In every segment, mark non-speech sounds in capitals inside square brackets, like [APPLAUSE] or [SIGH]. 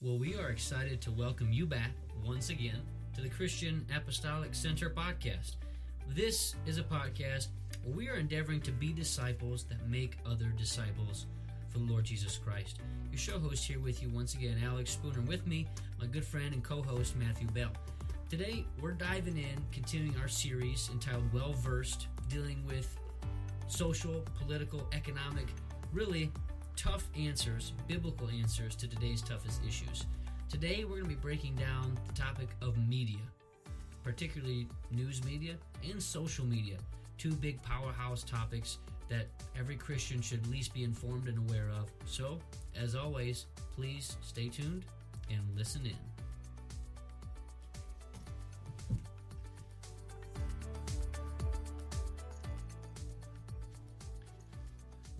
Well, we are excited to welcome you back once again to the Christian Apostolic Center podcast. This is a podcast where we are endeavoring to be disciples that make other disciples for the Lord Jesus Christ. Your show host here with you once again, Alex Spooner, with me, my good friend and co host, Matthew Bell. Today, we're diving in, continuing our series entitled Well Versed, dealing with social, political, economic, really tough answers, biblical answers to today's toughest issues. Today, we're going to be breaking down the topic of media, particularly news media and social media, two big powerhouse topics that every Christian should at least be informed and aware of. So, as always, please stay tuned and listen in.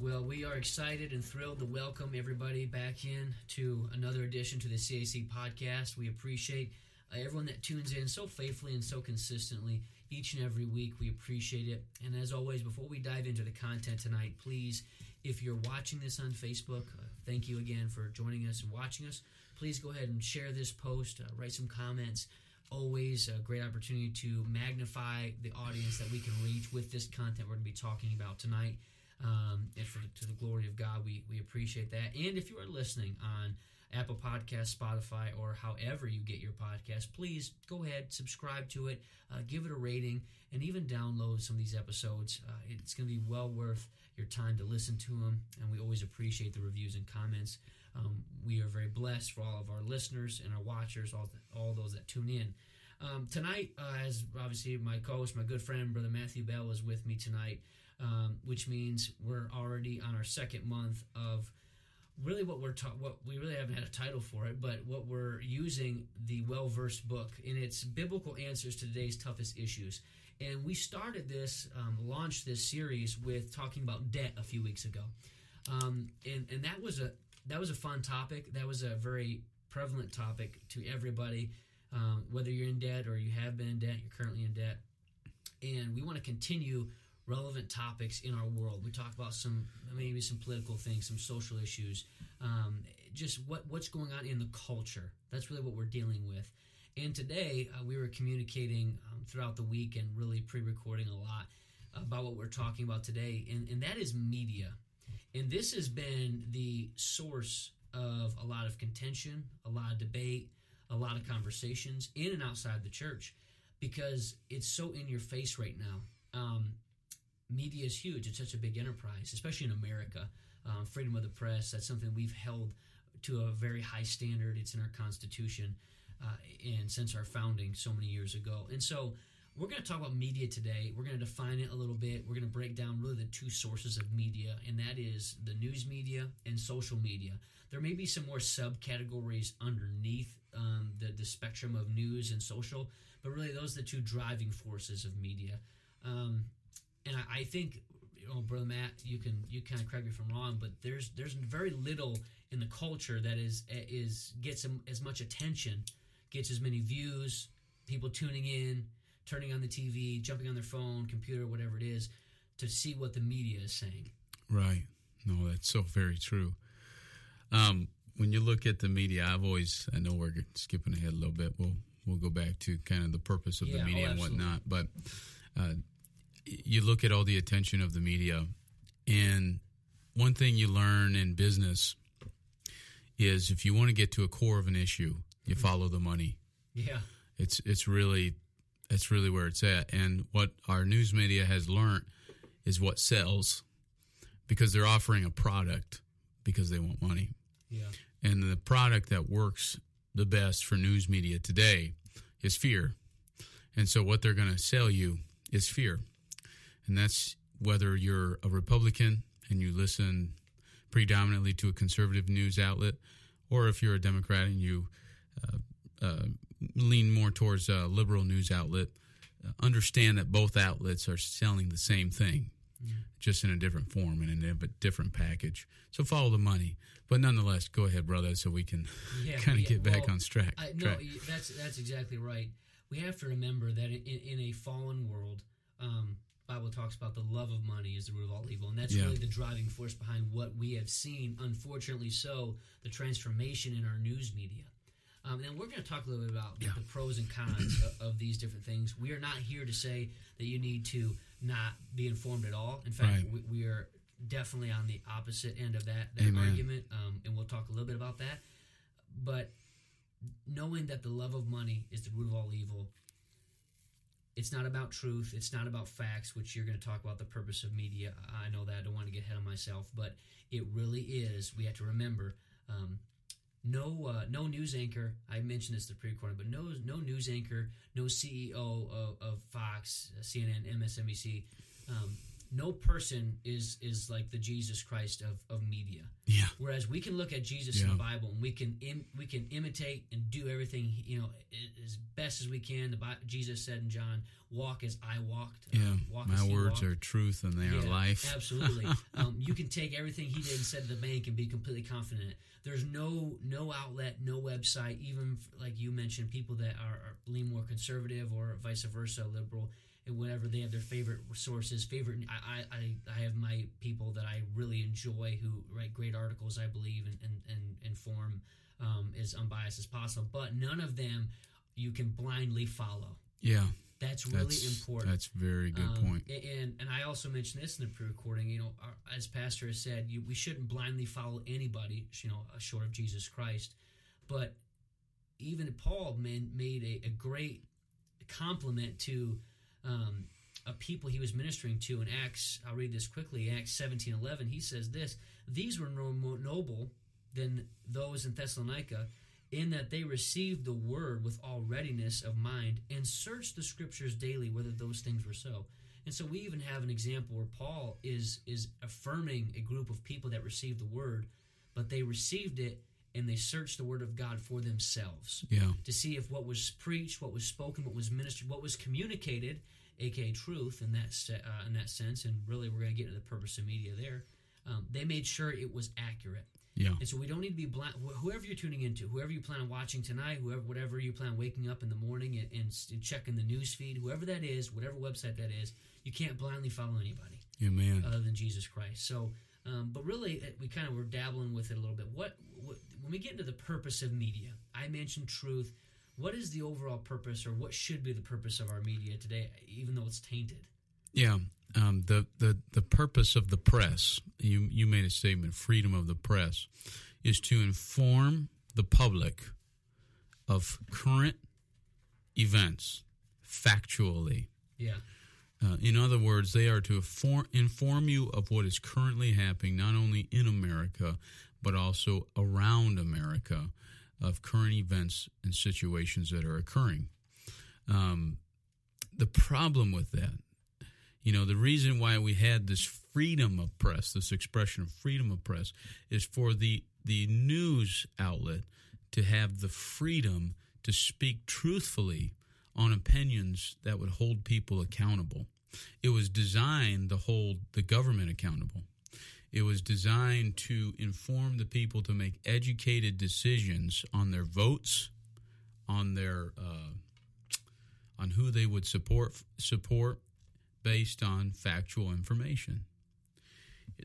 Well, we are excited and thrilled to welcome everybody back in to another edition to the CAC podcast. We appreciate uh, everyone that tunes in so faithfully and so consistently each and every week. We appreciate it. And as always, before we dive into the content tonight, please, if you're watching this on Facebook, uh, thank you again for joining us and watching us. Please go ahead and share this post, uh, write some comments. Always a great opportunity to magnify the audience that we can reach with this content we're going to be talking about tonight. Um, and for to the glory of God, we we appreciate that. And if you are listening on Apple Podcast, Spotify, or however you get your podcast, please go ahead, subscribe to it, uh, give it a rating, and even download some of these episodes. Uh, it's going to be well worth your time to listen to them, and we always appreciate the reviews and comments. Um, we are very blessed for all of our listeners and our watchers, all the, all those that tune in. Um, tonight, uh, as obviously my co-host, my good friend, brother Matthew Bell, is with me tonight um, which means we're already on our second month of really what we're ta- what we really haven't had a title for it, but what we're using the well versed book in its biblical answers to today's toughest issues. And we started this, um, launched this series with talking about debt a few weeks ago, um, and and that was a that was a fun topic. That was a very prevalent topic to everybody, um, whether you're in debt or you have been in debt, you're currently in debt, and we want to continue relevant topics in our world. We talk about some maybe some political things, some social issues, um, just what what's going on in the culture. That's really what we're dealing with. And today uh, we were communicating um, throughout the week and really pre-recording a lot about what we're talking about today, and, and that is media. And this has been the source of a lot of contention, a lot of debate, a lot of conversations in and outside the church because it's so in your face right now. Media is huge. It's such a big enterprise, especially in America. Um, freedom of the press, that's something we've held to a very high standard. It's in our Constitution uh, and since our founding so many years ago. And so we're going to talk about media today. We're going to define it a little bit. We're going to break down really the two sources of media, and that is the news media and social media. There may be some more subcategories underneath um, the, the spectrum of news and social, but really those are the two driving forces of media. Um, and I, I think you know, brother Matt, you can you kind of correct me if I'm wrong, but there's there's very little in the culture that is is gets as much attention, gets as many views, people tuning in, turning on the TV, jumping on their phone, computer, whatever it is, to see what the media is saying. Right. No, that's so very true. Um, when you look at the media, I've always I know we're skipping ahead a little bit. We'll we'll go back to kind of the purpose of Yeah, the media oh, and whatnot, but. Uh, you look at all the attention of the media, and one thing you learn in business is if you want to get to a core of an issue, you mm-hmm. follow the money. Yeah. It's it's really that's really where it's at. And what our news media has learned is what sells because they're offering a product because they want money. Yeah. And the product that works the best for news media today is fear. And so what they're going to sell you is fear. And that's whether you're a Republican and you listen predominantly to a conservative news outlet, or if you're a Democrat and you uh, uh, lean more towards a liberal news outlet, uh, understand that both outlets are selling the same thing, just in a different form and in a different package. So follow the money. But nonetheless, go ahead, brother, so we can Yeah, [LAUGHS] kind of get back well, on track. I, no, track. that's that's exactly right. We have to remember that in, in a fallen world, um, Bible talks about the love of money is the root of all evil, and that's Yeah. really the driving force behind what we have seen. Unfortunately, so the transformation in our news media. Um, and we're going to talk a little bit about Yeah. the pros and cons of, of these different things. We are not here to say that you need to not be informed at all. In fact, Right. we, we are definitely on the opposite end of that, that argument, um, and we'll talk a little bit about that. But knowing that the love of money is the root of all evil, it's not about truth. It's not about facts, which you're going to talk about the purpose of media. I know that. I don't want to get ahead of myself, but it really is. We have to remember. Um, no, uh, no news anchor. I mentioned this the pre-recording, but no, no news anchor, no CEO of, of Fox, CNN, MSNBC. Um, no person is is like the Jesus Christ of, of media. Yeah. Whereas we can look at Jesus in the Bible and we can Im, we can imitate and do everything you know as best as we can. The Bible, Jesus said in John, "Walk as I walked." Yeah. um, walk My words walked. are truth and they are life. [LAUGHS] Absolutely. um, you can take everything he did and said to the bank and be completely confident. There's no no outlet, no website, even like you mentioned, people that are, are lean more conservative or vice versa, liberal, and whatever they have their favorite sources. Favorite, I I, I- I have my people that I really enjoy who write great articles. I believe and and, and inform um, as unbiased as possible, but none of them you can blindly follow. Yeah. That's really That's important. that's very good Um, point. And and I also mentioned this in the pre-recording. You know, our, as Pastor has said, you, we shouldn't blindly follow anybody. You know, short of Jesus Christ. But even Paul made, made a, a great compliment to um, a people he was ministering to in Acts. I'll read this quickly. Acts seventeen eleven. He says this: These were no more noble than those in Thessalonica in that they received the word with all readiness of mind and searched the scriptures daily whether those things were so. And so we even have an example where Paul is is affirming a group of people that received the word, but they received it and they searched the word of God for themselves Yeah. to see if what was preached, what was spoken, what was ministered, what was communicated, aka truth in that uh, in that sense. And really, we're going to get into the purpose of media there. Um, they made sure it was accurate. Yeah. And so we don't need to be blind. Whoever you're tuning into, whoever you plan on watching tonight, whoever, whatever you plan on waking up in the morning and, and, and checking the news feed, whoever that is, whatever website that is, you can't blindly follow anybody Amen. other than Jesus Christ. So, um, but really, uh, we kind of were dabbling with it a little bit. What, what when we get into the purpose of media, I mentioned truth. What is the overall purpose, or what should be the purpose of our media today, even though it's tainted? Yeah, um, the the the purpose of the press. You you made a statement. Freedom of the press is to inform the public of current events factually. Yeah, Uh, in other words, they are to inform, inform you of what is currently happening, not only in America, but also around America, of current events and situations that are occurring. Um, the problem with that, you know, the reason why we had this freedom of press, this expression of freedom of press, is for the the news outlet to have the freedom to speak truthfully on opinions that would hold people accountable. It was designed to hold the government accountable. It was designed to inform the people to make educated decisions on their votes, on their uh, on who they would support support based on factual information.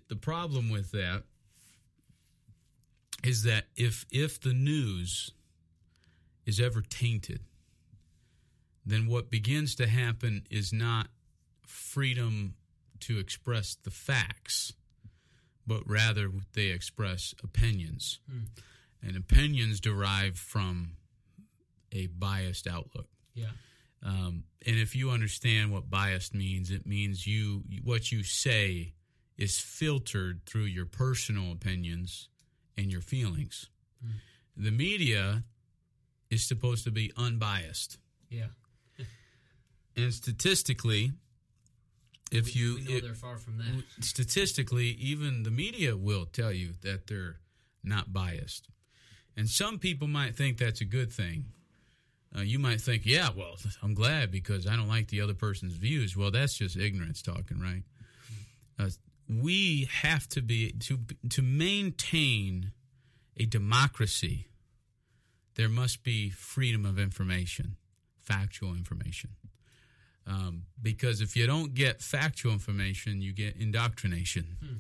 The problem with that is that if if the news is ever tainted, then what begins to happen is not freedom to express the facts, but rather they express opinions. And opinions derive from a biased outlook. yeah, Um, and if you understand what biased means, it means you what you say is filtered through your personal opinions and your feelings. The media is supposed to be unbiased, yeah. [LAUGHS] and statistically, if we, you we know it- they're far from that. statistically, even the media will tell you that they're not biased. And some people might think that's a good thing. Uh, you might think, yeah, well, [LAUGHS] I'm glad because I don't like the other person's views. Well, that's just ignorance talking, right? Uh, we have to be to to maintain a democracy. There must be freedom of information, factual information. Um, because if you don't get factual information, you get indoctrination. Hmm.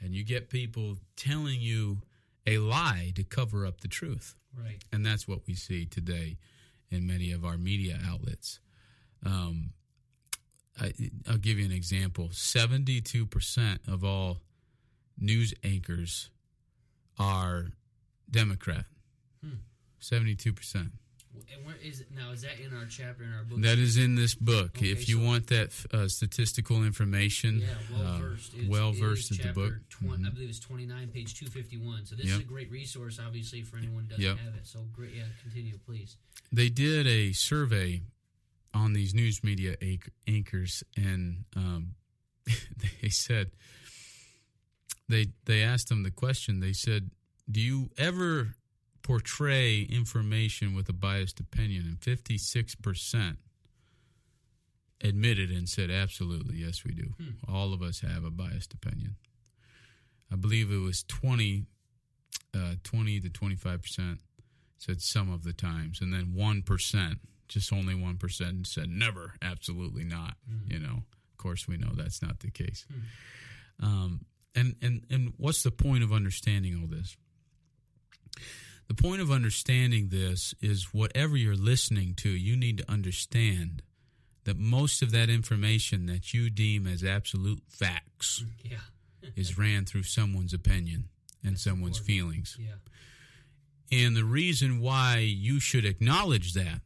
And you get people telling you a lie to cover up the truth. Right. And that's what we see today in many of our media outlets. Um, I, I'll give you an example 72% of all news anchors are Democrat. Hmm. 72%. And where is it now? Is that in our chapter in our book? That is in this book. Okay, if you so- want that uh, statistical information, Yeah, well uh, versed. well versed is the book. twen- I Mhm. believe it's twenty nine, page two fifty one. So this Yep. is a great resource, obviously, for anyone who doesn't Yep. have it. So great, yeah. Continue, please. They did a survey on these news media anchors, and um, [LAUGHS] they said they they asked them the question. They said, "Do you ever portray information with a biased opinion?" And fifty six percent admitted and said, "Absolutely, yes, we do. Hmm. All of us have a biased opinion." I believe it was 20, uh, 20 to twenty five percent said some of the times, and then one percent, just only one percent, said never, absolutely not. Mhm. You know, of course, we know that's not the case. Hmm. Um, and and and what's the point of understanding all this? The point of understanding this is whatever you're listening to, you need to understand that most of that information that you deem as absolute facts Yeah, is ran through someone's opinion and That's someone's important. feelings. yeah, And the reason why you should acknowledge that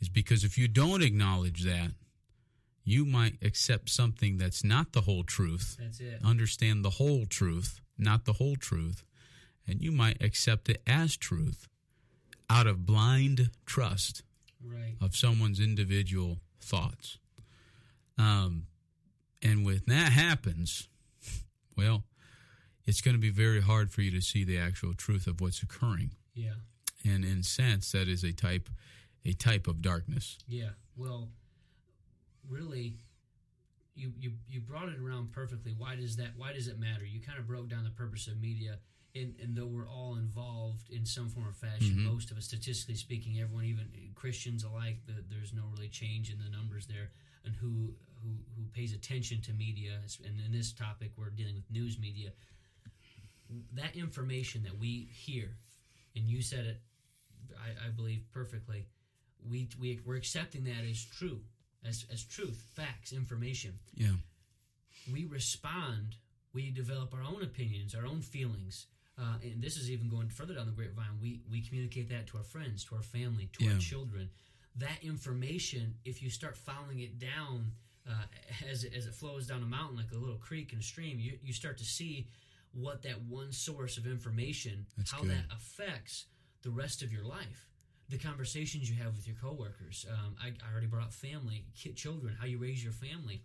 is because if you don't acknowledge that, you might accept something that's not the whole truth, that's it. understand the whole truth, not the whole truth, and you might accept it as truth out of blind trust Right. of someone's individual thoughts. Um, and when that happens, well, it's going to be very hard for you to see the actual truth of what's occurring. Yeah, And in sense, that is a type, a type of darkness. yeah. Well, really, you you you brought it around perfectly. Why does that? Why does it matter? You kind of broke down the purpose of media. And, and though we're all involved in some form or fashion, Mhm. most of us, statistically speaking, everyone, even Christians alike, the, there's no really change in the numbers there. And who who who pays attention to media, and in this topic, we're dealing with news media. That information that we hear, and you said it, I, I believe perfectly. We we we're accepting that as true, as as truth, facts, information Yeah. we respond, we develop our own opinions, our own feelings. Uh, and this is even going further down the grapevine. We, we communicate that to our friends, to our family, to Yeah. our children. That information, if you start following it down uh, as, it, as it flows down a mountain like a little creek and a stream, you, you start to see what that one source of information, That's how good. that affects the rest of your life. The conversations you have with your coworkers. Um, I, I already brought up family, kid, children, how you raise your family,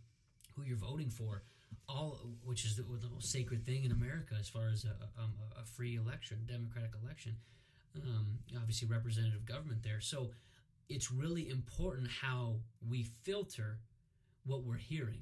who you're voting for, all which is the, the most sacred thing in America as far as a, um, a, a free election, democratic election. Um, obviously, representative government there. So it's really important how we filter what we're hearing,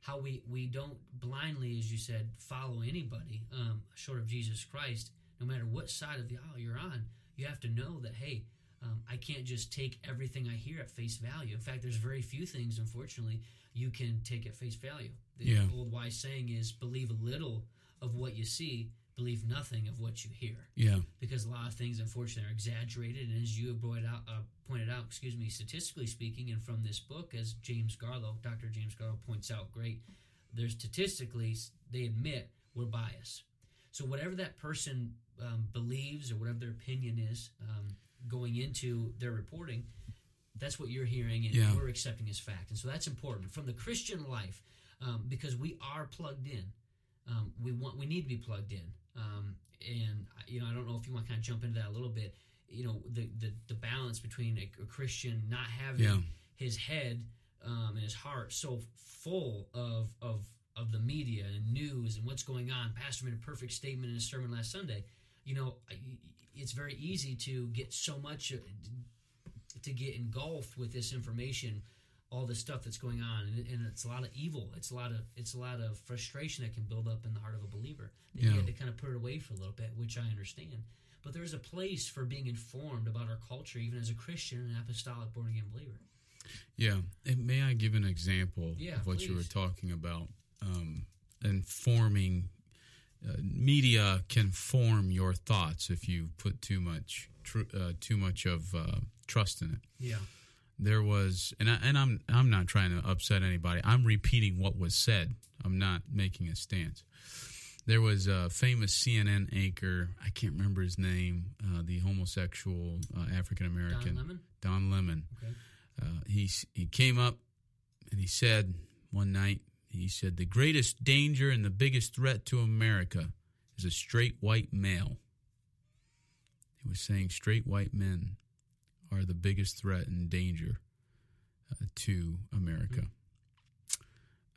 how we we don't blindly, as you said, follow anybody um, short of Jesus Christ. No matter what side of the aisle you're on, you have to know that hey. Um, I can't just take everything I hear at face value. In fact, there's very few things, unfortunately, you can take at face value. The Yeah. old wise saying is believe a little of what you see, believe nothing of what you hear. Yeah. Because a lot of things, unfortunately, are exaggerated. And as you have pointed out, uh, pointed out, excuse me, statistically speaking, and from this book, as James Garlow, Dr. James Garlow points out, great, there's statistically, they admit we're biased. So whatever that person um, believes or whatever their opinion is um, going into their reporting, that's what you're hearing and Yeah. we're accepting as fact. And so that's important from the Christian life um, because we are plugged in. Um, we want we need to be plugged in. Um, and you know, I don't know if you want to kind of jump into that a little bit. You know, the the, the balance between a, a Christian not having Yeah. his head um, and his heart so full of of of the media and news and what's going on. Pastor made a perfect statement in his sermon last Sunday. You know, it's very easy to get so much uh, to get engulfed with this information, all this stuff that's going on, and, and it's a lot of evil. It's a lot of it's a lot of frustration that can build up in the heart of a believer. And you Yeah. have to kind of put it away for a little bit, which I understand. But there's a place for being informed about our culture, even as a Christian and apostolic born again believer. Yeah. And may I give an example Yeah, of what you were talking about? Um, informing uh, media can form your thoughts if you put too much tr- uh, too much of uh, trust in it. Yeah. There was, and I, and I'm I'm not trying to upset anybody. I'm repeating what was said. I'm not making a stance. There was a famous CNN anchor. I can't remember his name. Uh, the homosexual uh, African Don American Lemon. Don Lemon. Okay. Uh, he he came up and he said one night he said the greatest danger and the biggest threat to America is a straight white male. He was saying straight white men are the biggest threat and danger uh, to America.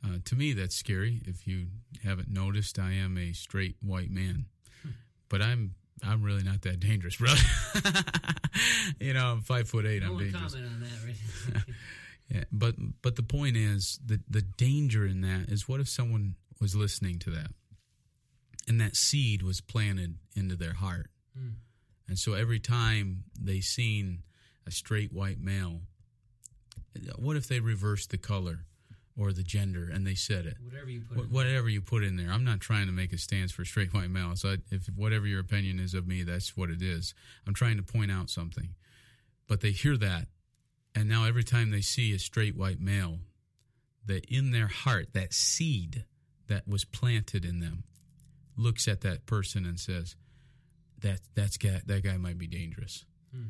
Uh, to me, that's scary. If you haven't noticed, I am a straight white man, but I'm I'm really not that dangerous, brother. [LAUGHS] you know, I'm five foot eight. No I'm one dangerous. comment on that, right? [LAUGHS] [LAUGHS] Yeah, but but the point is the the danger in that is what if someone was listening to that, and that seed was planted into their heart, Hmm. and so every time they seen a straight white male, what if they reversed the color or the gender and they said it? Whatever you put. Wh- Whatever you put in there, I'm not trying to make a stance for straight white males. I, if whatever your opinion is of me, that's what it is. I'm trying to point out something, but they hear that, and now every time they see a straight white male, that in their heart, that seed that was planted in them, looks at that person and says, "That that's guy, that guy might be dangerous." Hmm.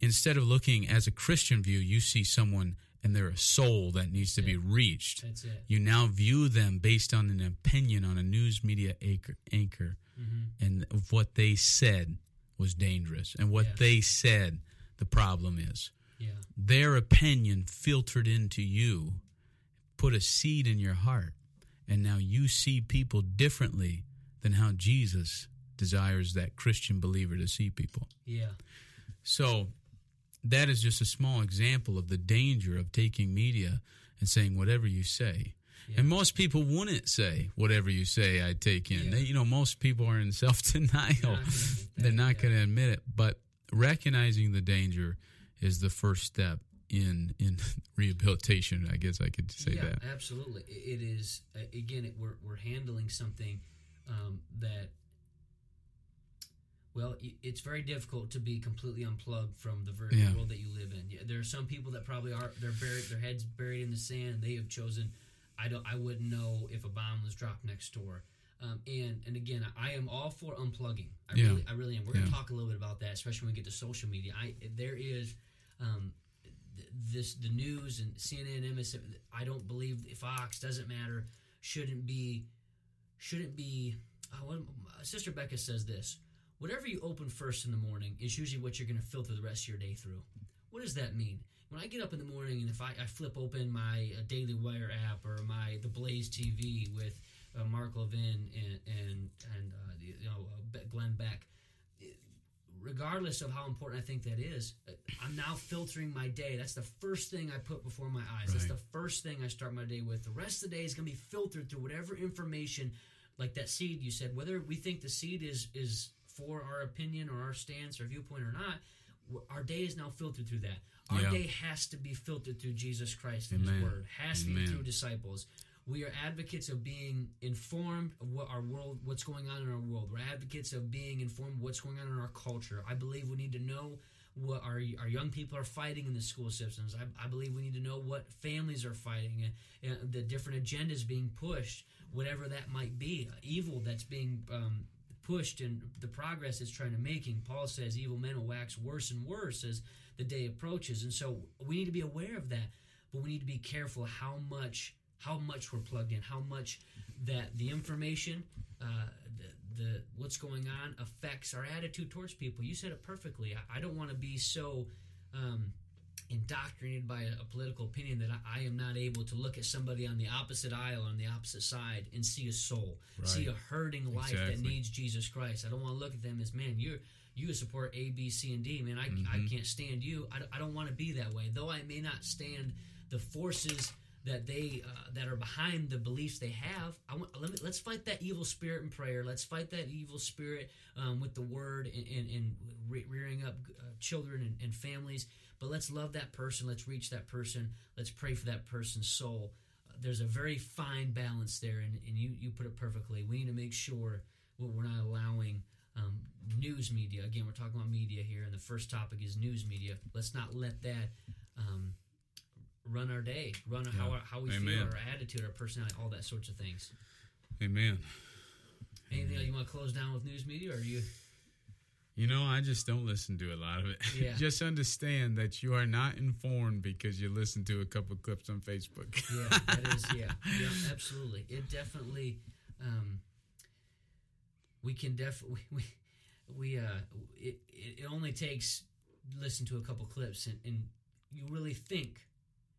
Instead of looking as a Christian view, you see someone and they're a soul that needs to be reached That's it. you now view them based on an opinion on a news media anchor, anchor hmm and of what they said was dangerous and what Yeah. they said the problem is. Yeah. Their opinion filtered into you, put a seed in your heart, and now you see people differently than how Jesus desires that Christian believer to see people. Yeah. So that is just a small example of the danger of taking media and saying whatever you say. Yeah. And most people wouldn't say whatever you say I take in. Yeah. They, you know, most people are in [LAUGHS] self denial. They're not gonna admit that, They're not yeah. going to admit it. But recognizing the danger is the first step in in [LAUGHS] rehabilitation. I guess I could say yeah, that. absolutely. It is again. It, we're we're handling something um, that. Well, it's very difficult to be completely unplugged from the very Yeah. world that you live in. Yeah, There are some people that probably are they're buried, their heads buried in the sand. They have chosen. I don't. I wouldn't know if a bomb was dropped next door. Um, and and again, I am all for unplugging. I Yeah. really, I really am. We're gonna talk a little bit about that, especially when we get to social media. I there is. Um, th- this the news and CNN, and MSN. I don't believe Fox doesn't matter. Shouldn't be, shouldn't be. What, Sister Becca says this: whatever you open first in the morning is usually what you're going to filter the rest of your day through. What does that mean? When I get up in the morning and if I, I flip open my uh, Daily Wire app or my the Blaze TV with uh, Mark Levin and and and uh, you know uh, Glenn Beck, regardless of how important I think that is, I'm now filtering my day. That's the first thing I put before my eyes. That's the first thing I start my day with. The rest of the day is going to be filtered through whatever information, like that seed you said. Whether we think the seed is is for our opinion or our stance or viewpoint or not, our day is now filtered through that. Our Yeah. day has to be filtered through Jesus Christ and His Word. Has to be through disciples. We are advocates of being informed of what our world, what's going on in our world. We're advocates of being informed what's going on in our culture. I believe we need to know what our, our young people are fighting in the school systems. I, I believe we need to know what families are fighting, and, and the different agendas being pushed, whatever that might be, uh, evil that's being um, pushed, and the progress it's trying to making. Paul says evil men will wax worse and worse as the day approaches, and so we need to be aware of that. But we need to be careful how much how much we're plugged in, how much that the information, uh, the, the what's going on affects our attitude towards people. You said it perfectly. I, I don't want to be so um, indoctrinated by a, a political opinion that I, I am not able to look at somebody on the opposite aisle, on the opposite side, and see a soul, see a hurting life that needs Jesus Christ. I don't want to look at them as man, you're you support A, B, C, and D. Man, I, I Mhm. can't stand you. I, I don't want to be that way. Though I may not stand the forces that they uh, that are behind the beliefs they have. I want let me, let's fight that evil spirit in prayer. Let's fight that evil spirit um, with the word and, and, and re- rearing up uh, children and, and families. But let's love that person. Let's reach that person. Let's pray for that person's soul. Uh, there's a very fine balance there, and, and you, you put it perfectly. We need to make sure well, we're not allowing um, news media. Again, we're talking about media here, and the first topic is news media. Let's not let that um, run our day, run Yeah. how, how we Amen. feel, our attitude, our personality, all that sorts of things. Amen. Anything else you want to close down with news media, or are you? You know, I just don't listen to a lot of it. [LAUGHS] Yeah. just understand that you are not informed because you listen to a couple clips on Facebook. Yeah, that is yeah, yeah, absolutely. It definitely, um, we can definitely [LAUGHS] we we uh it it only takes listen to a couple clips and, and you really think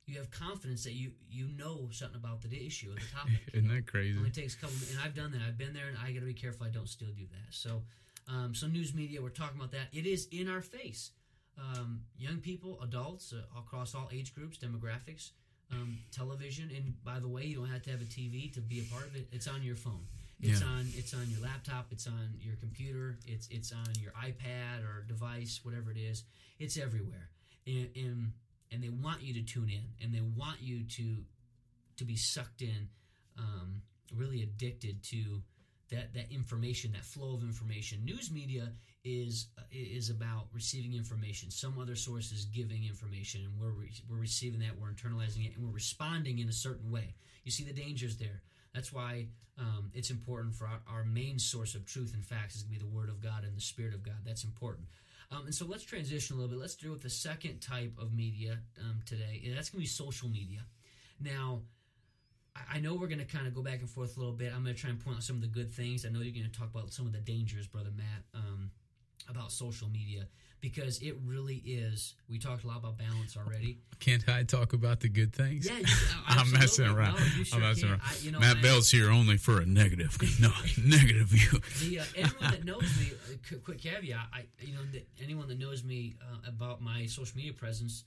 you have confidence that you you know something about the issue or the [LAUGHS] topic. Isn't that crazy? It only takes a couple, and I've done that. I've been there, and I got to be careful I don't still do that. So, um, so news media, we're talking about that. It is in our face. Um, young people, adults, uh, across all age groups, demographics, um, television, and by the way, you don't have to have a TV to be a part of it. It's on your phone. It's Yeah. on. It's on your laptop. It's on your computer. It's it's on your iPad or device, whatever it is. It's everywhere, and and, and they want you to tune in, and they want you to to be sucked in, um, really addicted to that that information, that flow of information. News media is is about receiving information. Some other source is giving information, and we're re- we're receiving that, we're internalizing it, and we're responding in a certain way. You see the dangers there. That's why um, it's important for our, our main source of truth and facts is going to be the Word of God and the Spirit of God. That's important. Um, and so let's transition a little bit. Let's deal with the second type of media um, today, and that's going to be social media. Now, I- I know we're going to kind of go back and forth a little bit. I'm going to try and point out some of the good things. I know you're going to talk about some of the dangers, brother Matt, um, about social media because it really is. We talked a lot about balance already. Can't I talk about the good things? Yeah, [LAUGHS] you, I'm messing around. No, sure I'm messing around. I, you know, Matt I- Bell's here only for a negative. [LAUGHS] No, negative view. the uh, anyone that knows me, uh, qu- quick caveat, I you know that anyone that knows me uh, about my social media presence,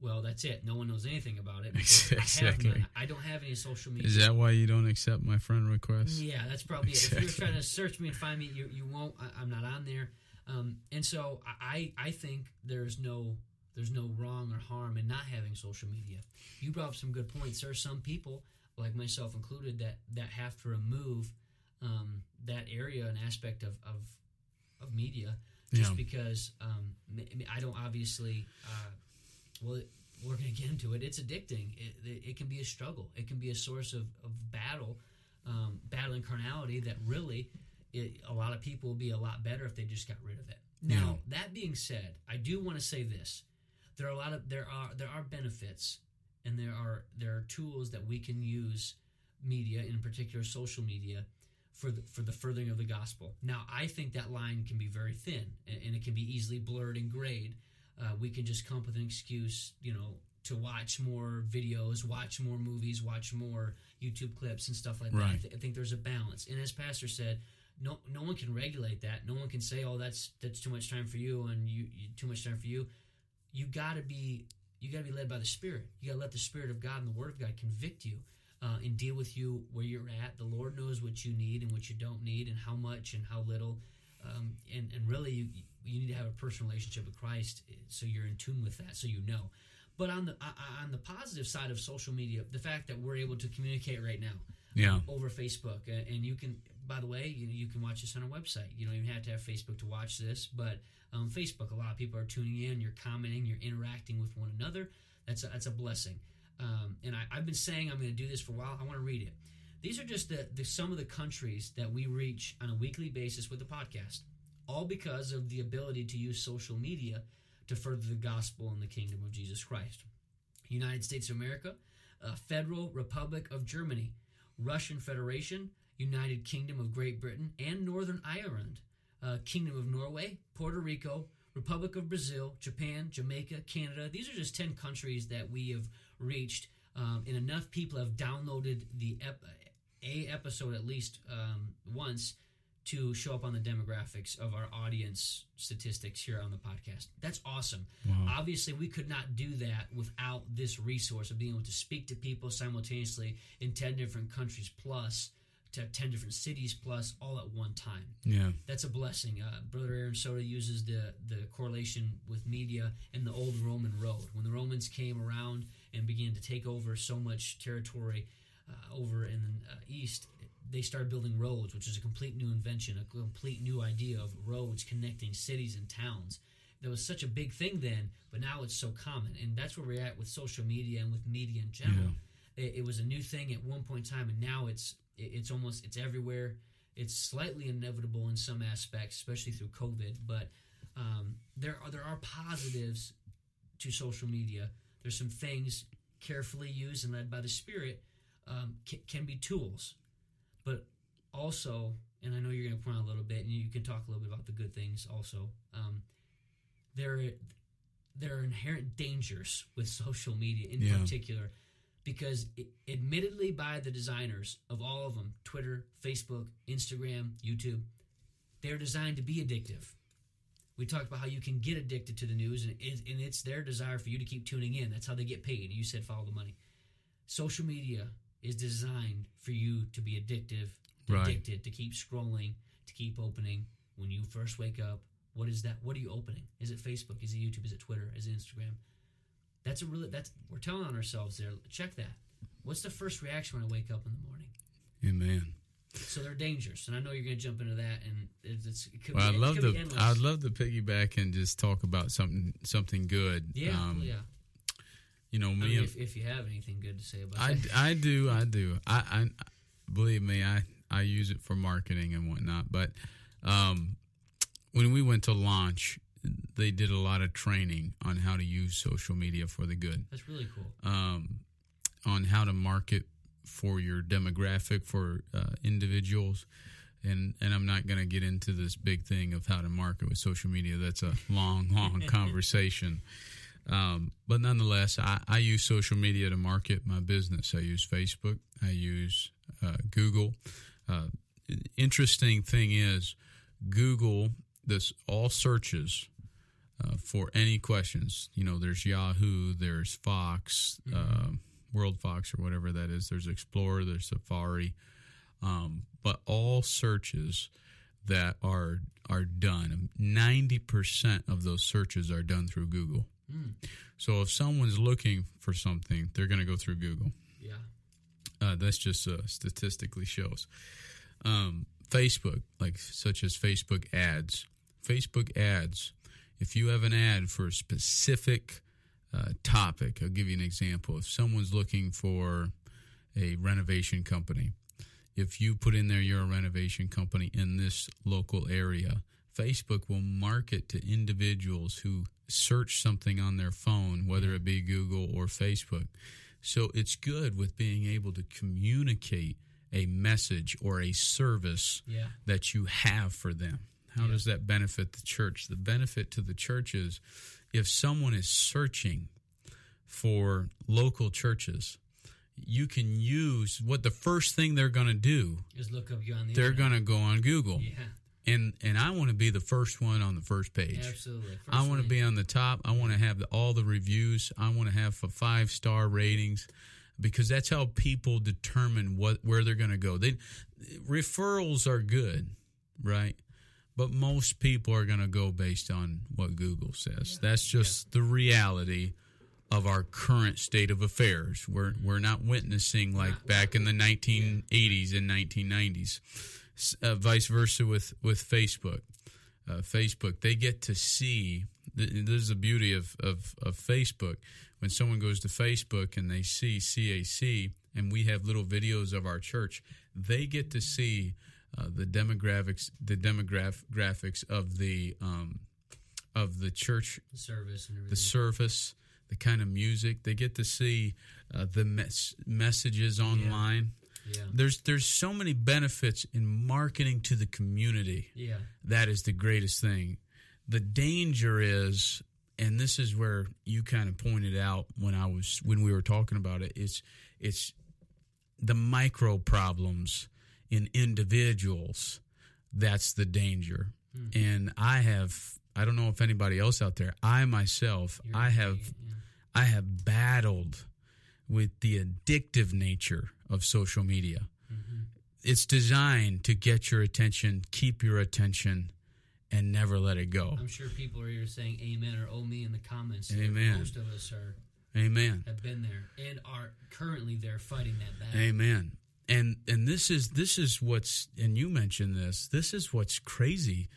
well, that's it. No one knows anything about it. [LAUGHS] I Exactly. none. I don't have any social media. Is that why you don't accept my friend requests? Yeah, that's probably it. If you're trying to search me and find me, you, you won't. I, I'm not on there. Um, and so I, I think there's no there's no wrong or harm in not having social media. You brought up some good points. There are some people, like myself included, that that have to remove um, that area and aspect of of, of media just Yeah. because um, I don't obviously. Uh, well, we're going to get into it. It's addicting. It, it, it can be a struggle. It can be a source of, of battle, um, battling carnality that really it, a lot of people will be a lot better if they just got rid of it. Now, that being said, I do want to say this: there are a lot of there are there are benefits, and there are there are tools that we can use media, in particular social media, for the, for the furthering of the gospel. Now, I think that line can be very thin, and, and it can be easily blurred and grayed. Uh, we can just come up with an excuse, you know, to watch more videos, watch more movies, watch more YouTube clips and stuff like that. I, th- I think there's a balance, and as Pastor said, no no one can regulate that. No one can say, "Oh, that's that's too much time for you," and you, you too much time for you. You got to be you got to be led by the Spirit. You got to let the Spirit of God and the Word of God convict you uh, and deal with you where you're at. The Lord knows what you need and what you don't need, and how much and how little. Um, and and really, you you need to have a personal relationship with Christ, eh, so you're in tune with that, so you know. But on the uh, on the positive side of social media, the fact that we're able to communicate right now, Yeah. over Facebook, uh, and you can. By the way, you, you can watch this on our website. You don't even have to have Facebook to watch this, but um, Facebook, a lot of people are tuning in. You're commenting, you're interacting with one another. That's a, that's a blessing. Um, and I, I've been saying I'm going to do this for a while. I want to read it. These are just the, the some of the countries that we reach on a weekly basis with the podcast, all because of the ability to use social media to further the gospel and the kingdom of Jesus Christ. United States of America, uh, Federal Republic of Germany, Russian Federation, United Kingdom of Great Britain, and Northern Ireland, uh, Kingdom of Norway, Puerto Rico, Republic of Brazil, Japan, Jamaica, Canada. These are just 10 countries that we have reached, um, and enough people have downloaded the ep- a episode at least um, once to show up on the demographics of our audience statistics here on the podcast. That's awesome. Wow. Obviously, we could not do that without this resource of being able to speak to people simultaneously in 10 different countries plus to 10 different cities plus all at one time. Yeah. That's a blessing. Uh, Brother Aaron Soda uses the, the correlation with media and the old Roman road. When the Romans came around and began to take over so much territory uh, over in the uh, east, they started building roads, which is a complete new invention, a complete new idea of roads connecting cities and towns. That was such a big thing then, but now it's so common, and that's where we're at with social media and with media in general. It, it was a new thing at one point in time, and now it's it- it's almost it's everywhere. It's slightly inevitable in some aspects, especially through COVID, but um, there are there are positives to social media. There's some things carefully used and led by the Spirit um, can, can be tools, but also, and I know you're going to point out a little bit, and you can talk a little bit about the good things also. Um, there, there are inherent dangers with [LAUGHS] social media in Yeah. particular, because it, admittedly, by the designers of all of them, Twitter, Facebook, Instagram, YouTube, they're designed to be addictive. We talked about how you can get addicted to the news, and, it, and it's their desire for you to keep tuning in. That's how they get paid. You said follow the money. Social media is designed for you to be addictive, Right. addicted, to keep scrolling, to keep opening. When you first wake up, what is that? What are you opening? Is it Facebook? Is it YouTube? Is it Twitter? Is it Instagram? That's a really that's we're telling on ourselves there. Check that. What's the first reaction when I wake up in the morning? Amen. So they're dangerous, and I know you're going to jump into that, and it's, it could Well, be, I'd love to. I'd love to piggyback and just talk about something something good. yeah, Um, yeah. You know, I me. mean, if, if you have anything good to say about I, that, I do I do I, I believe me I I use it for marketing and whatnot. But um, when we went to launch, they did a lot of training on how to use social media for the good. that's really cool. um, on how to market for your demographic for uh, individuals. And, and I'm not going to get into this big thing of how to market with social media. That's a long, [LAUGHS] long [LAUGHS] conversation. Um, but nonetheless, I, I use social media to market my business. I use Facebook. I use uh, Google. Uh, interesting thing is, Google this all searches uh, for any questions. You know, there's Yahoo, there's Fox, uh, World Fox, or whatever that is. There's Explorer, there's Safari, um, but all searches that are are done. Ninety percent of those searches are done through Google. Mm, So if someone's looking for something, they're going to go through Google. yeah, Uh, that's just uh, statistically shows. Um, Facebook, like such as Facebook ads, Facebook ads. If you have an ad for a specific uh, topic, I'll give you an example. If someone's looking for a renovation company, if you put in there you're a renovation company in this local area, Facebook will market to individuals who search something on their phone, whether it be Google or Facebook. So it's good with being able to communicate a message or a service yeah, that you have for them. How Yeah. does that benefit the church? The benefit to the church is if someone is searching for local churches, you can use what the first thing they're going to do, is look up you on the. they're going to go on Google. Yeah, And and I want to be the first one on the first page. absolutely. I want to be on the top. I want to have the, all the reviews. I want to have five star ratings because that's how people determine what where they're going to go. They referrals are good, right? But most people are going to go based on what Google says. That's just the reality of our current state of affairs. We're we're not witnessing like back in the 1980s and 1990s. Uh, vice versa with with Facebook uh, Facebook, they get to see. This is the beauty of, of, of Facebook. When someone goes to Facebook and they see CAC, and we have little videos of our church, they get to see uh, the demographics, the demograph graphics of the um, of the church the service and the service, the kind of music. They get to see uh, the mes- messages online. yeah, There's there's so many benefits in marketing to the community yeah, that is the greatest thing. The danger is, and this is where you kind of pointed out when I was when we were talking about it. It's it's the micro problems in individuals. That's the danger. And I have I don't know if anybody else out there. I myself You're I have yeah. I have battled with the addictive nature of social media. Mm-hmm. It's designed to get your attention, keep your attention, and never let it go. I'm sure people are either saying amen or oh me in the comments. Amen. Most of us are Amen. have been there and are currently there fighting that battle. Amen. And and this is this is what's and you mentioned this. This is what's crazy.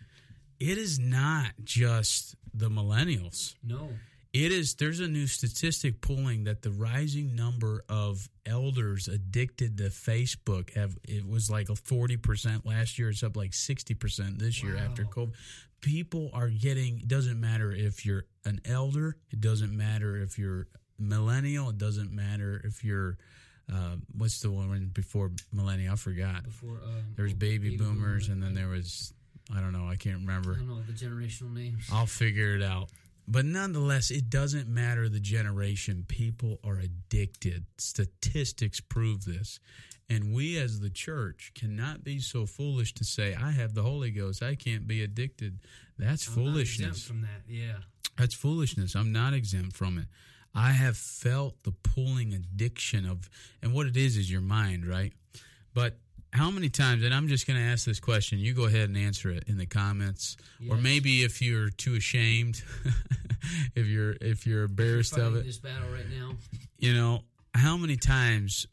It is not just the millennials. No. It is there's a new statistic pulling that the rising number of elders addicted to Facebook have it was like a 40% last year it's up like 60% this year after COVID. People are getting it doesn't matter if you're an elder, it doesn't matter if you're millennial, it doesn't matter if you're uh, what's the one before millennial? I forgot. Before um, There was baby, boomers, boomer, and then there was I don't know, I can't I remember. don't know the generational names. I'll figure it out. But nonetheless, it doesn't matter the generation. People are addicted. Statistics prove this. And we as the church cannot be so foolish to say, I have the Holy Ghost. I can't be addicted. That's I'm not foolishness. exempt from that. Yeah. That's foolishness. I'm not exempt from it. I have felt the pulling addiction of, and what it is is your mind, right? But how many times, and I'm just going to ask this question, you go ahead and answer it in the comments, or maybe if you're too ashamed, [LAUGHS] if you're if you're embarrassed Fighting of it, this battle right now. you know, how many times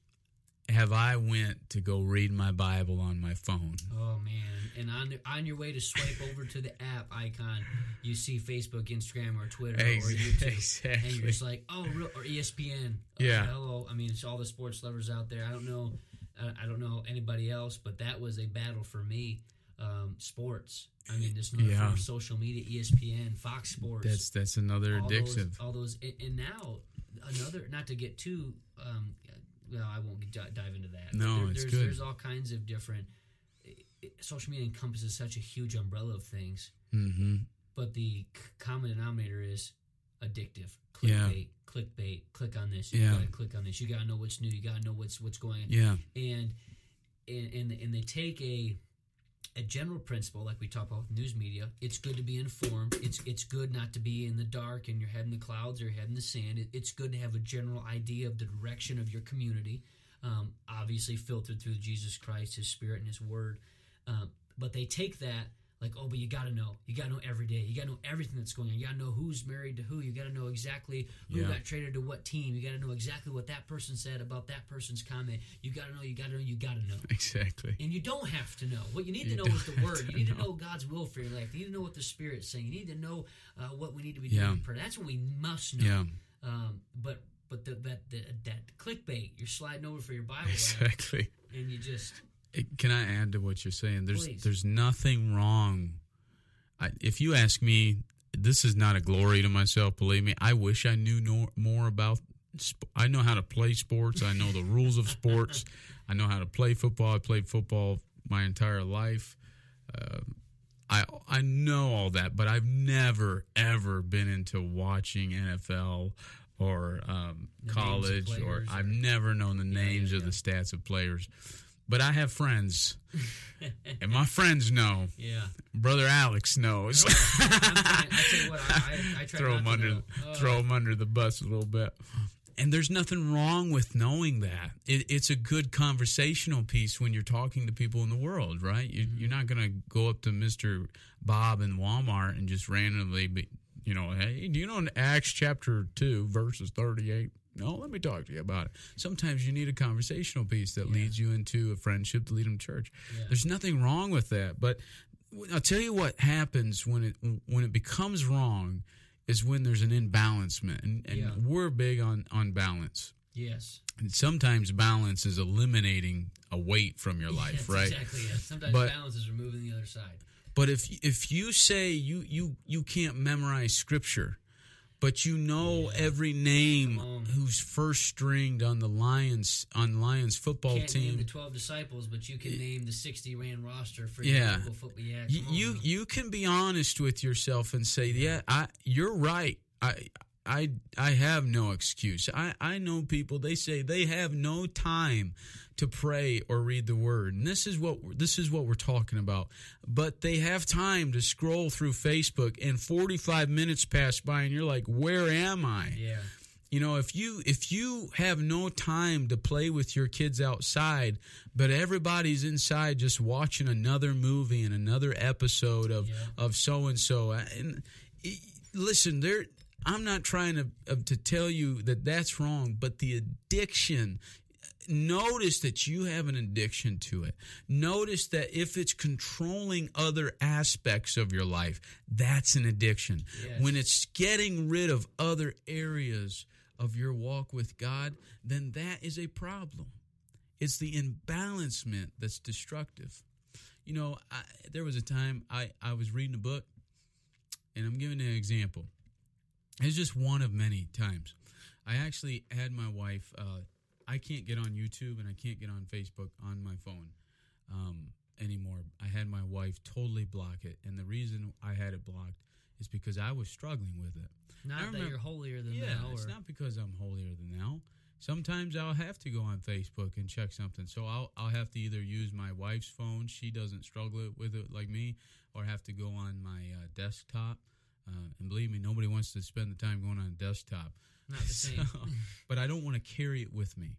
have I went to go read my Bible on my phone? Oh man! And on on your way to swipe over to the app icon, you see Facebook, Instagram, or Twitter, or Ex- YouTube, and you're just like, oh, real, or ESPN. Oh, Yeah. Hello. I mean, it's all the sports lovers out there. I don't know. I- I don't know anybody else, but that was a battle for me. Um, sports. I mean, this Yeah. social media, ESPN, Fox Sports. That's that's another all addictive. Those, all those, and, and now another. Not to get too. Um, well, I won't dive into that. No, there- it's there's, good. There's all kinds of different. It- social media encompasses such a huge umbrella of things, hmm but the c- common denominator is addictive. Yeah. Clickbait, clickbait. Click on this. You Yeah. gotta click on this. You gotta know what's new. You gotta know what's what's going on Yeah, and and and, and they take a a general principle like we talk about with news media it's good to be informed it's it's good not to be in the dark and your head in the clouds or your head in the sand it, it's good to have a general idea of the direction of your community um, obviously filtered through jesus christ his spirit and his word um, but they take that like oh but you got to know you got to know every day you got to know everything that's going on you got to know who's married to who you got to know exactly who Yeah. got traded to what team you got to know exactly what that person said about that person's comment you got to know you got to know you got to know exactly. and you don't have to know. What you need to You know is the word. You need to know. know God's will for your life. You need to know what the Spirit's saying. You need to know uh, what we need to be Yeah. doing in prayer. That's what we must know. Yeah, Um, but but the, that the, that clickbait, you're sliding over for your Bible app, exactly. and you just Can I add to what you're saying? There's Please. there's nothing wrong. I, if you ask me, this is not a glory to myself. Believe me, I wish I knew no, more about. Sp- I know how to play sports. I know the rules of sports. I know how to play football. I played football my entire life. Uh, I I know all that, but I've never ever been into watching NFL or um, names college, or I've or- never known the Yeah, names yeah, of the stats of players. But I have friends, [LAUGHS] and my friends know. yeah. Brother Alex knows. I what, I, throw him under. Oh, throw him under the bus a little bit. And there's nothing wrong with knowing that. It, it's a good conversational piece when you're talking to people in the world, right? You, Mm-hmm. You're not going to go up to Mister Bob in Walmart and just randomly, be, you know, hey, do you know in Acts chapter two verses thirty eight? No, let me talk to you about it. Sometimes you need a conversational piece that Yeah. leads you into a friendship to lead them to church. Yeah. There's nothing wrong with that, but I'll tell you what happens when it when it becomes wrong is when there's an imbalancement, and, and Yeah. we're big on on balance. Yes. And sometimes balance is eliminating a weight from your [LAUGHS] life, Yes, right? Exactly. Yeah. Sometimes But- balance is removing the other side. But if if you say you you you can't memorize scripture, but you know Yeah. every name who's first stringed on the Lions on Lions football Can't name team, the twelve disciples, but you can name the sixty man roster for Yeah. football. Yeah. you on you, you can be honest with yourself and say, "Yeah, I you're right. I I I have no excuse. I I know people they say they have no time to pray or read the word. And this is what this is what we're talking about. But they have time to scroll through Facebook and 45 minutes pass by and you're like, "Where am I?" Yeah. You know, if you if you have no time to play with your kids outside, but everybody's inside just watching another movie and another episode of Yeah. of so and so, and listen, there. I'm not trying to uh, to tell you that that's wrong, but the addiction. Notice that you have an addiction to it. Notice that if it's controlling other aspects of your life, that's an addiction. Yes. When it's getting rid of other areas of your walk with God, then that is a problem. It's the imbalancement that's destructive. You know, I, there was a time I, I was reading a book, and I'm giving an example. It's just one of many times. I actually had my wife. Uh, I can't get on YouTube and I can't get on Facebook on my phone um, anymore. I had my wife totally block it, and the reason I had it blocked is because I was struggling with it. Not I that you're holier than Yeah, thou. it's not because I'm holier than thou. Sometimes I'll have to go on Facebook and check something. So I'll I'll have to either use my wife's phone. She doesn't struggle with it like me, or have to go on my uh, desktop. Uh, and believe me, nobody wants to spend the time going on a desktop. Not the same. [LAUGHS] So- but I don't want to carry it with me.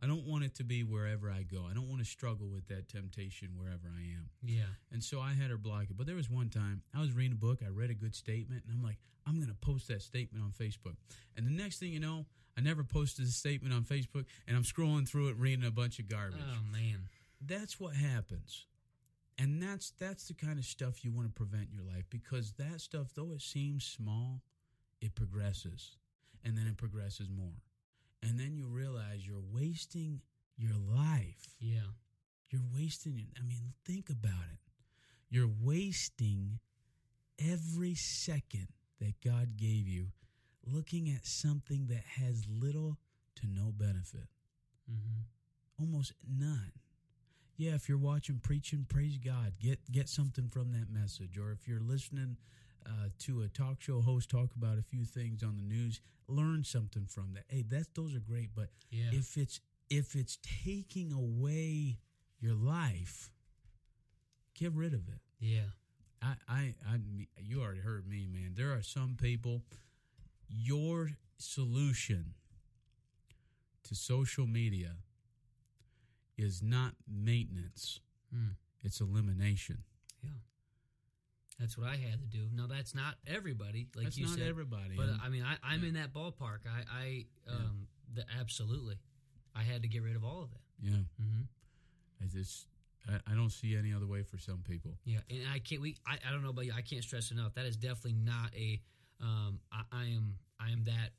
I don't want it to be wherever I go. I don't want to struggle with that temptation wherever I am. yeah. And so I had her block it. But there was one time I was reading a book, I read a good statement, and I'm like, I'm going to post that statement on Facebook. And the next thing you know, I never posted a statement on Facebook, and I'm scrolling through it, reading a bunch of garbage. Oh man. That's what happens. And that's that's the kind of stuff you want to prevent in your life because that stuff, though it seems small, it progresses. And then it progresses more. And then you realize you're wasting your life. Yeah. You're wasting it. I mean, think about it. You're wasting every second that God gave you looking at something that has little to no benefit, Mm-hmm. almost none. Yeah, if you're watching preaching, praise God. Get get something from that message. Or if you're listening uh, to a talk show host talk about a few things on the news, learn something from that. Hey, that those are great, but Yeah. if it's if it's taking away your life, get rid of it. yeah. I, I, I, you already heard me, man. There are some people. Your solution to social media is not maintenance; Mm. it's elimination. Yeah. That's what I had to do. Now that's not everybody, like That's you not said. everybody. But I mean, I, I'm Yeah. in that ballpark. I, I Yeah. um, the, absolutely. I had to get rid of all of that. yeah, hmm I just, I, I don't see any other way for some people. Yeah, and I can't. We. I, I don't know about you. I can't stress enough. That is definitely not a. Um, I, I am. I am that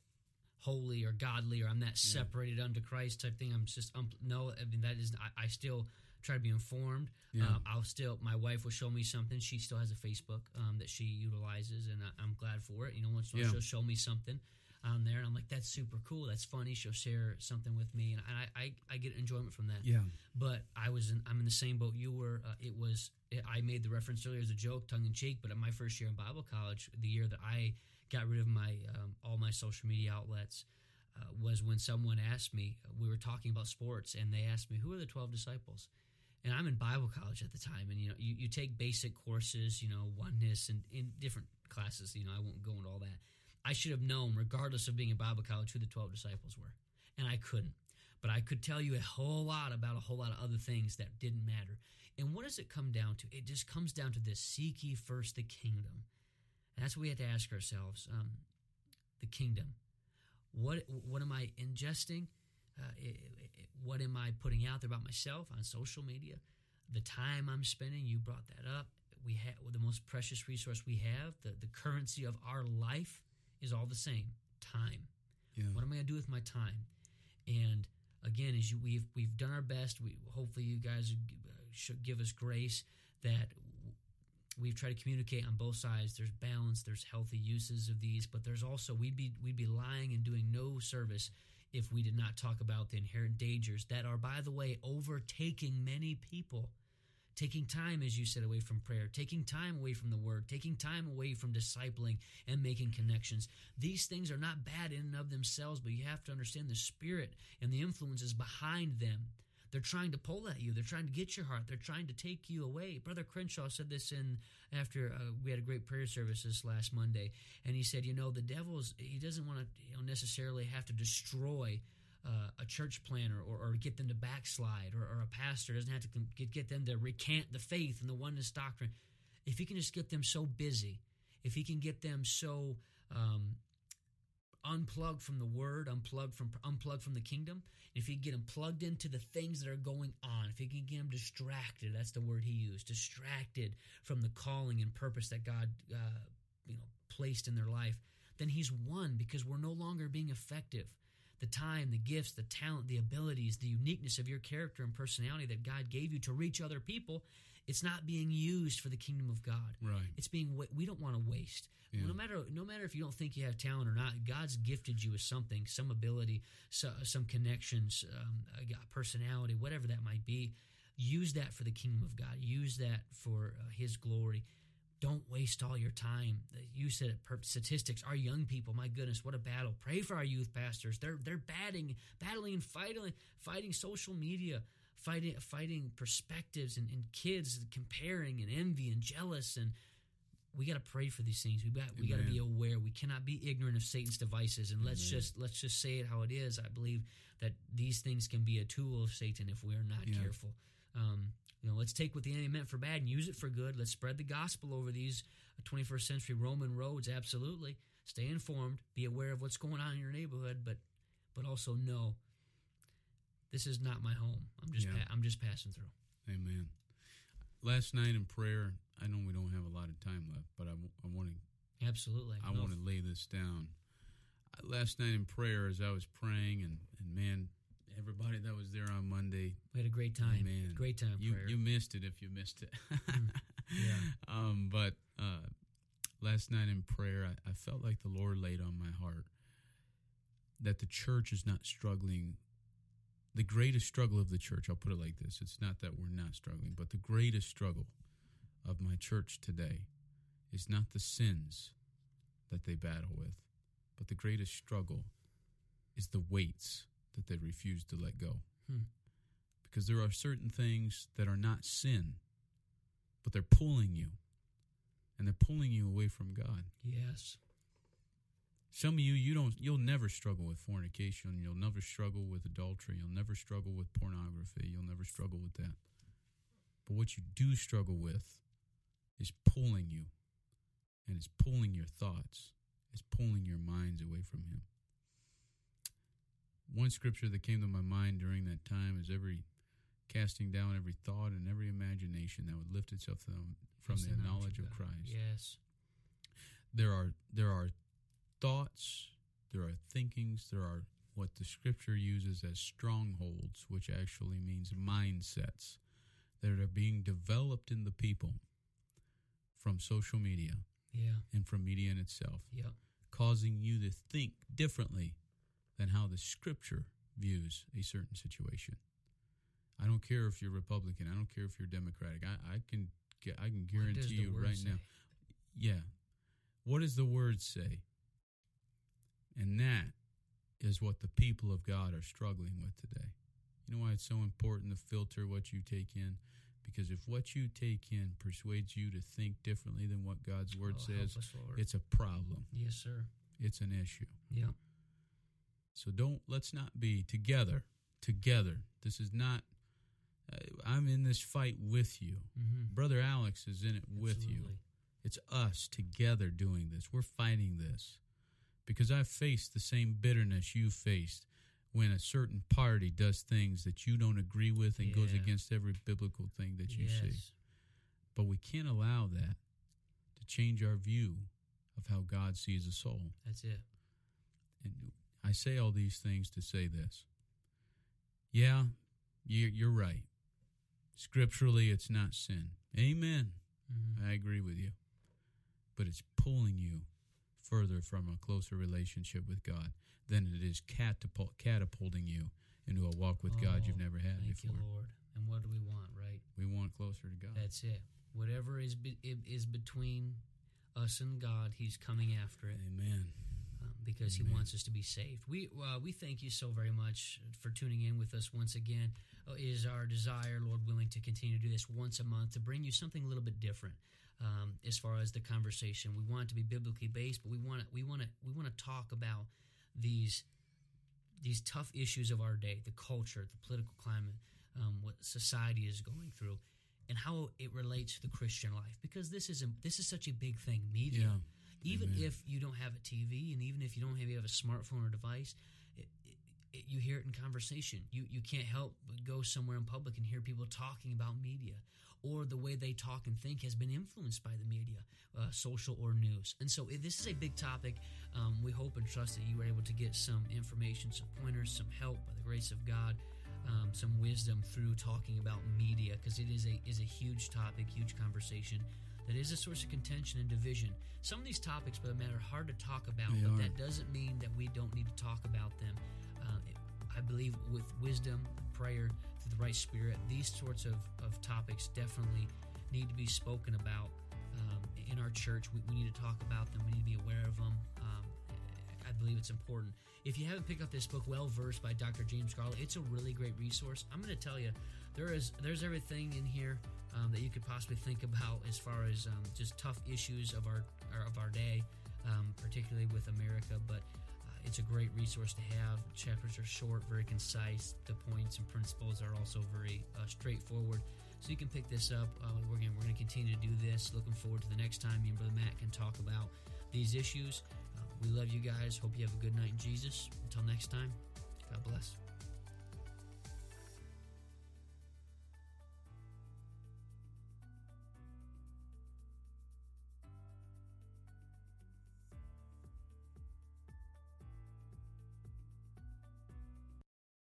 holy or godly or I'm that separated unto Christ type thing. I'm just. Um, no, I mean that is. I, I still try to be informed. Yeah. Um, I'll still. My wife will show me something. She still has a Facebook um, that she utilizes, and I, I'm glad for it. You know, once in a while Yeah. she'll show me something on there, and I'm like, that's super cool. That's funny. She'll share something with me, and I, I, I get enjoyment from that Yeah, but I was in, I'm in the same boat you were. Uh, it was I made the reference earlier as a joke, tongue in cheek. But at my first year in Bible college, the year that I got rid of my um, all my social media outlets uh, was when someone asked me. We were talking about sports, and they asked me, "Who are the twelve disciples?" And I'm in Bible college at the time, and you know, you, you take basic courses, you know, oneness and in different classes. You know, I won't go into all that. I should have known, regardless of being in Bible college, who the twelve disciples were, and I couldn't but I could tell you a whole lot about a whole lot of other things that didn't matter. And what does it come down to? It just comes down to this seek ye first the kingdom. And that's what we have to ask ourselves um, the kingdom. What, what am I ingesting? Uh, i- i- what am I putting out there about myself on social media? The time I'm spending, you brought that up. We have the most precious resource we have, the, the currency of our life is all the same time. yeah, What am I going to do with my time? And again, as you we've we've done our best. We hopefully you guys uh, should give us grace that we've tried to communicate on both sides. There's balance. There's healthy uses of these, but there's also we'd be we'd be lying and doing no service if we did not talk about the inherent dangers that are, by the way, overtaking many people. Taking time, as you said, away from prayer, taking time away from the word, taking time away from discipling and making connections. These things are not bad in and of themselves, but you have to understand the spirit and the influences behind them. They're trying to pull at you. They're trying to get your heart. They're trying to take you away. Brother Crenshaw said this in after uh, we had a great prayer service this last Monday, and he said, you know, the devil's he doesn't want to you know, necessarily have to destroy. Uh, a church planner or, or get them to backslide or, or a pastor doesn't have to get, get them to recant the faith and the oneness doctrine if he can just get them so busy if he can get them so um, unplugged from the word, unplugged from unplugged from the kingdom. If can get them plugged into the things that are going on, if he can get them distracted, that's the word he used, distracted from the calling and purpose that God, uh, you know, placed in their life, then he's won because we're no longer being effective. The time, the gifts, the talent, the abilities, the uniqueness of your character and personality that God gave you to reach other people it's not being used for the kingdom of God. Right. It's being we don't want to waste. Yeah. No matter no matter if you don't think you have talent or not, God's gifted you with something, some ability, so, some connections, um, a personality, whatever that might be. Use that for the kingdom of God. Use that for uh, His glory. Don't waste all your time. You said it. per- Statistics. Our young people. My goodness, what a battle! Pray for our youth pastors. They're they're batting, battling, and fighting, fighting social media fighting fighting perspectives and, and kids comparing and envy and jealous and we got to pray for these things. We got we got to be aware. We cannot be ignorant of Satan's devices. And let's just let's just say it how it is. I believe that these things can be a tool of Satan if we are not yeah. careful. Um, you know, let's take what the enemy meant for bad and use it for good. Let's spread the gospel over these 21st century Roman roads. Absolutely, stay informed. Be aware of what's going on in your neighborhood, but but also know this is not my home. I'm just yeah. pa- I'm just passing through. Amen. Last night in prayer, I know we don't have a lot of time left, but I, I want to absolutely. I no. want to lay this down. Last night in prayer, as I was praying, and and man, everybody that was there on Monday, we had a great time. Man, great time. You prayer. you missed it if you missed it. Mm. [LAUGHS] yeah. Um, but uh, last night in prayer, I, I felt like the Lord laid on my heart that the church is not struggling the greatest struggle of the church, I'll put it like this it's not that we're not struggling, but the greatest struggle of my church today is not the sins that they battle with, but the greatest struggle is the weights that they refuse to let go. Hmm. Because there are certain things that are not sin, but they're pulling you, and they're pulling you away from God. Yes. Some of you, you don't, you'll never struggle with fornication. You'll never struggle with adultery. You'll never struggle with pornography. You'll never struggle with that. But what you do struggle with is pulling you, and it's pulling your thoughts. It's pulling your minds away from Him. One scripture that came to my mind during that time is every casting down every thought and every imagination that would lift itself from, from the, the knowledge of Christ. Yes. There are there are thoughts, there are thinkings, there are what the scripture uses as strongholds, which actually means mindsets that are being developed in the people from social media yeah. and from media in itself, yep. causing you to think differently than how the scripture views a certain situation. I don't care if you're Republican. I don't care if you're Democratic. I, I can I can guarantee you right say? now. Yeah. What does the word say? And that is what the people of God are struggling with today. You know why it's so important to filter what you take in? Because if what you take in persuades you to think differently than what God's word oh, says, us, it's a problem. Yes, sir. It's an issue. Yeah. So don't, let's not be together, together. This is not, uh, I'm in this fight with you. Mm-hmm. Brother Alex is in it with Absolutely. you. It's us together doing this. We're fighting this because I've faced the same bitterness you faced when a certain party does things that you don't agree with and yeah. goes against every biblical thing that you yes. see. But we can't allow that to change our view of how God sees a soul. That's it. And I say all these things to say this. Yeah, you're right. Scripturally, it's not sin. Amen. Mm-hmm. I agree with you. But it's pulling you further from a closer relationship with God than it is catapult, catapulting you into a walk with oh, God you've never had thank before. You, Lord. And what do we want, right? We want closer to God. That's it. Whatever is be, is between us and God, He's coming after it. Amen. um, because He wants us to be saved. We uh, we thank you so very much for tuning in with us once again. Uh, it is our desire, Lord willing, to continue to do this once a month to bring you something a little bit different. Um, as far as the conversation, we want it to be biblically based, but we want to we want to we want to talk about these these tough issues of our day, the culture, the political climate, um, what society is going through, and how it relates to the Christian life. Because this is a, this is such a big thing, media. Yeah. Even Amen. if you don't have a TV, and even if you don't have, you have a smartphone or device, it, you hear it in conversation. You you can't help but go somewhere in public and hear people talking about media, or the way they talk and think has been influenced by the media, uh, social or news. And so this is a big topic. Um, we hope and trust that you were able to get some information, some pointers, some help by the grace of God. Um, some wisdom through talking about media because it is a is a huge topic, huge conversation that is a source of contention and division. Some of these topics, for the matter, are hard to talk about, They but are. that doesn't mean that we don't need to talk about them. Uh, I believe with wisdom, prayer, through the right spirit, these sorts of, of topics definitely need to be spoken about um, in our church. We, we need to talk about them. We need to be aware of them. Um, I believe it's important. If you haven't picked up this book, Well Versed by Dr. James Garlow, it's a really great resource. I'm going to tell you, there is there's everything in here um, that you could possibly think about as far as um, just tough issues of our of our day, um, particularly with America. But it's a great resource to have. Chapters are short, very concise. The points and principles are also very uh, straightforward. So you can pick this up. Uh, we're going we're to continue to do this. Looking forward to the next time me and Brother Matt can talk about these issues. Uh, we love you guys. Hope you have a good night in Jesus. Until next time, God bless.